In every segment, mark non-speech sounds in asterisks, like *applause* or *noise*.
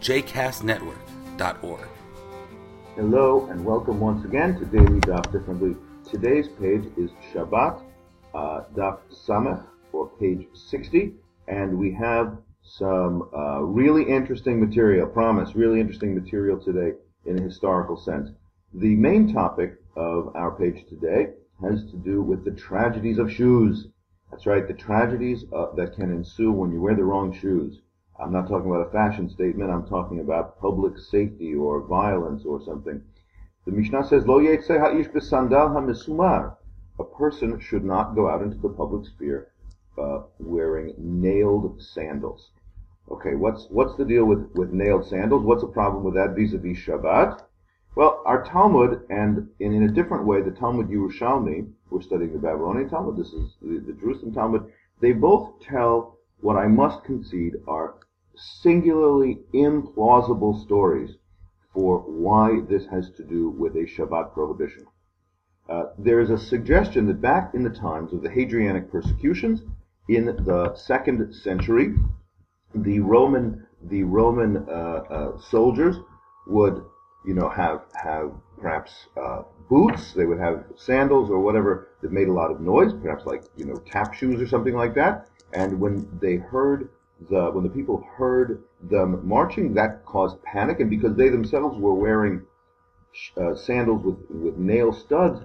jcastnetwork.org. Hello and welcome once again to Daily Daf Differently. Today's page is Shabbat, uh, Daf Samech, or page 60, and we have some uh, really interesting material, promise, really interesting material today in a historical sense. The main topic of our page today has to do with the tragedies of shoes. That's right, the tragedies uh, that can ensue when you wear the wrong shoes. I'm not talking about a fashion statement, I'm talking about public safety or violence or something. The Mishnah says, Lo ha'ish besandal ha'mesumar. A person should not go out into the public sphere uh, wearing nailed sandals. Okay, what's what's the deal with, with nailed sandals? What's the problem with that vis-a-vis Shabbat? Well, our Talmud, and in, in a different way, the Talmud Yerushalmi, we're studying the Babylonian Talmud, this is the, the Jerusalem Talmud, they both tell what I must concede are singularly implausible stories for why this has to do with a Shabbat prohibition. Uh, there is a suggestion that back in the times of the Hadrianic persecutions in the second century, the Roman the Roman uh, uh, soldiers would you know, have have perhaps uh, boots. They would have sandals or whatever that made a lot of noise, perhaps like you know tap shoes or something like that. And when they heard the when the people heard them marching, that caused panic. And because they themselves were wearing uh, sandals with with nail studs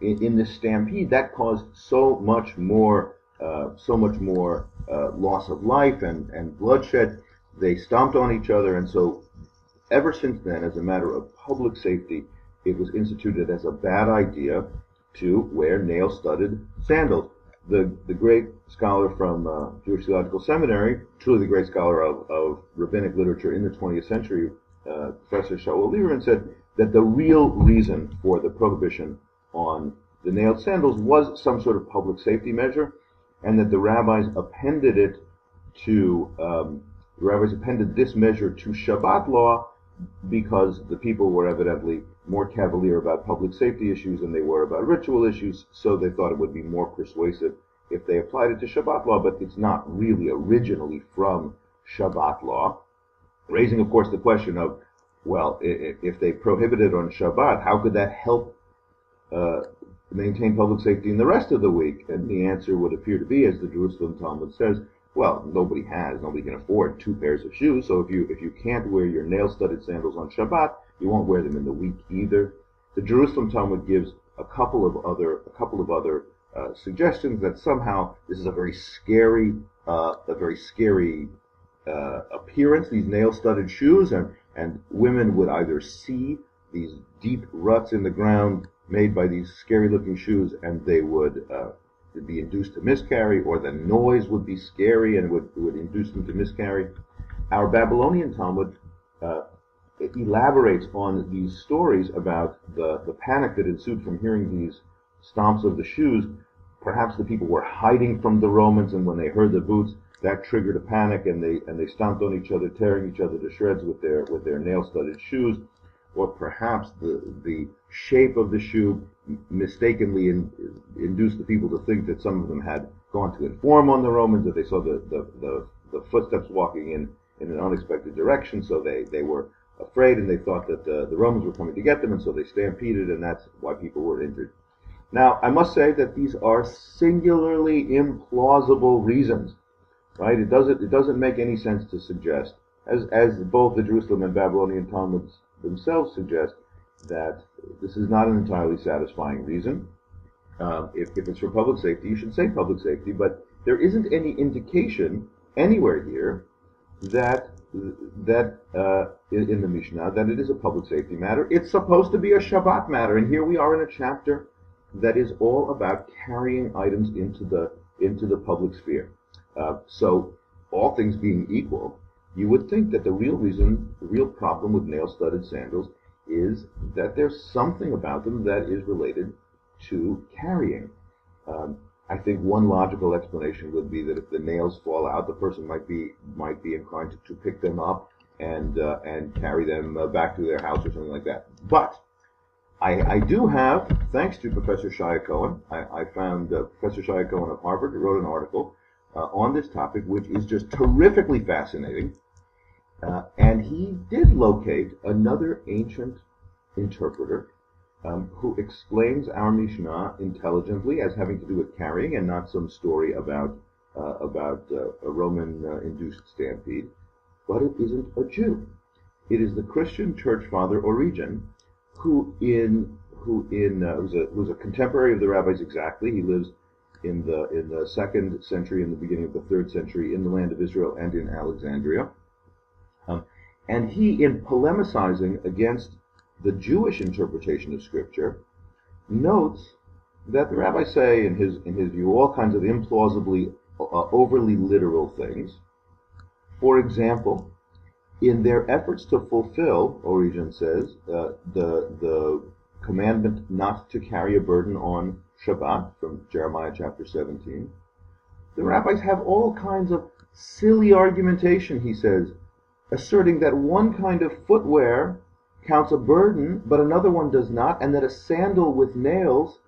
in, in this stampede, that caused so much more uh, so much more uh, loss of life and and bloodshed. They stomped on each other, and so Ever since then, as a matter of public safety, it was instituted as a bad idea to wear nail-studded sandals. The, the great scholar from uh, Jewish Theological Seminary, truly the great scholar of, of rabbinic literature in the 20th century, uh, Professor Shaul Lieberman said that the real reason for the prohibition on the nailed sandals was some sort of public safety measure, and that the rabbis appended it to um, the rabbis appended this measure to Shabbat law because the people were evidently more cavalier about public safety issues than they were about ritual issues, so they thought it would be more persuasive if they applied it to Shabbat law, but it's not really originally from Shabbat law. Raising, of course, the question of, well, if they prohibited on Shabbat, how could that help uh, maintain public safety in the rest of the week? And the answer would appear to be, as the Jerusalem Talmud says, well, nobody has, nobody can afford two pairs of shoes. So if you if you can't wear your nail-studded sandals on Shabbat, you won't wear them in the week either. The Jerusalem Talmud gives a couple of other a couple of other uh, suggestions that somehow this is a very scary uh, a very scary uh, appearance. These nail-studded shoes, and and women would either see these deep ruts in the ground made by these scary-looking shoes, and they would uh, be induced to miscarry, or the noise would be scary and would, would induce them to miscarry. Our Babylonian Talmud uh, elaborates on these stories about the, the panic that ensued from hearing these stomps of the shoes. Perhaps the people were hiding from the Romans, and when they heard the boots, that triggered a panic, and they and they stomped on each other, tearing each other to shreds with their with their nail-studded shoes. Or perhaps the the shape of the shoe mistakenly in, induced the people to think that some of them had gone to inform on the Romans, that they saw the, the, the, the footsteps walking in, in an unexpected direction, so they, they were afraid and they thought that the, the Romans were coming to get them, and so they stampeded, and that's why people were injured. Now, I must say that these are singularly implausible reasons, right? It doesn't, it doesn't make any sense to suggest, as, as both the Jerusalem and Babylonian Talmuds themselves suggest, that this is not an entirely satisfying reason. Uh, if, if it's for public safety, you should say public safety, but there isn't any indication anywhere here that that uh, in, the Mishnah that it is a public safety matter. It's supposed to be a Shabbat matter, and here we are in a chapter that is all about carrying items into the into the public sphere. Uh, so, all things being equal, you would think that the real reason, the real problem with nail-studded sandals is that there's something about them that is related to carrying. Um, I think one logical explanation would be that if the nails fall out, the person might be might be inclined to, to pick them up and uh, and carry them uh, back to their house or something like that. But I, I do have, thanks to Professor Shaye Cohen, I, I found uh, Professor Shaye Cohen of Harvard wrote an article uh, on this topic, which is just terrifically fascinating. Uh, and he did locate another ancient interpreter um, who explains our Mishnah intelligently as having to do with carrying and not some story about uh, about uh, a Roman-induced uh, stampede. But it isn't a Jew. It is the Christian church father Origen, who in who in uh, was a was a contemporary of the rabbis exactly. He lives in the in the second century and the beginning of the third century in the land of Israel and in Alexandria. Um, and he, in polemicizing against the Jewish interpretation of Scripture, notes that the rabbis say, in his in his view, all kinds of implausibly, uh, overly literal things. For example, in their efforts to fulfill, Origen says, uh, the the commandment not to carry a burden on Shabbat from Jeremiah chapter 17, the rabbis have all kinds of silly argumentation, he says, asserting that one kind of footwear counts a burden, but another one does not, and that a sandal with nails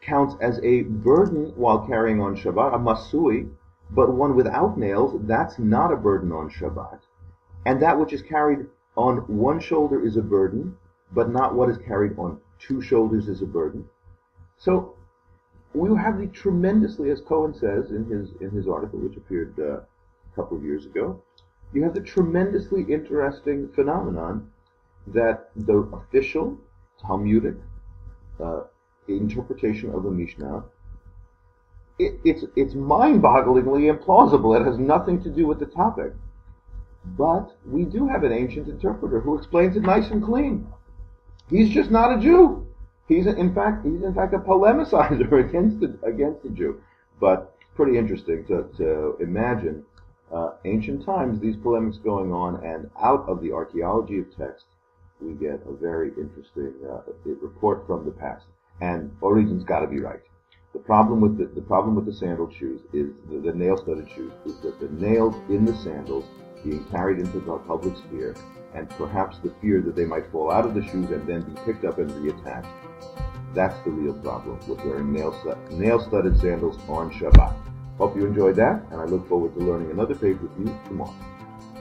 counts as a burden while carrying on Shabbat, a masui, but one without nails, that's not a burden on Shabbat. And that which is carried on one shoulder is a burden, but not what is carried on two shoulders is a burden. So we have the tremendously, as Cohen says in his in his article, which appeared uh, a couple of years ago, you have the tremendously interesting phenomenon that the official Talmudic uh, interpretation of the Mishnah it, it's it's mind-bogglingly implausible. It has nothing to do with the topic, but we do have an ancient interpreter who explains it nice and clean. He's just not a Jew. He's in fact he's in fact a polemicizer *laughs* against the, against the Jew. But it's pretty interesting to, to imagine uh, ancient times these polemics going on, and out of the archaeology of text we get a very interesting uh, report from the past. And Origen's got to be right. The problem with the, the problem with the sandal shoes is the, the nail-studded shoes is that the nails in the sandals being carried into the public sphere, and perhaps the fear that they might fall out of the shoes and then be picked up and reattached. That's the real problem with wearing nail st nail-studded sandals on Shabbat. Hope you enjoyed that, and I look forward to learning another page with you tomorrow.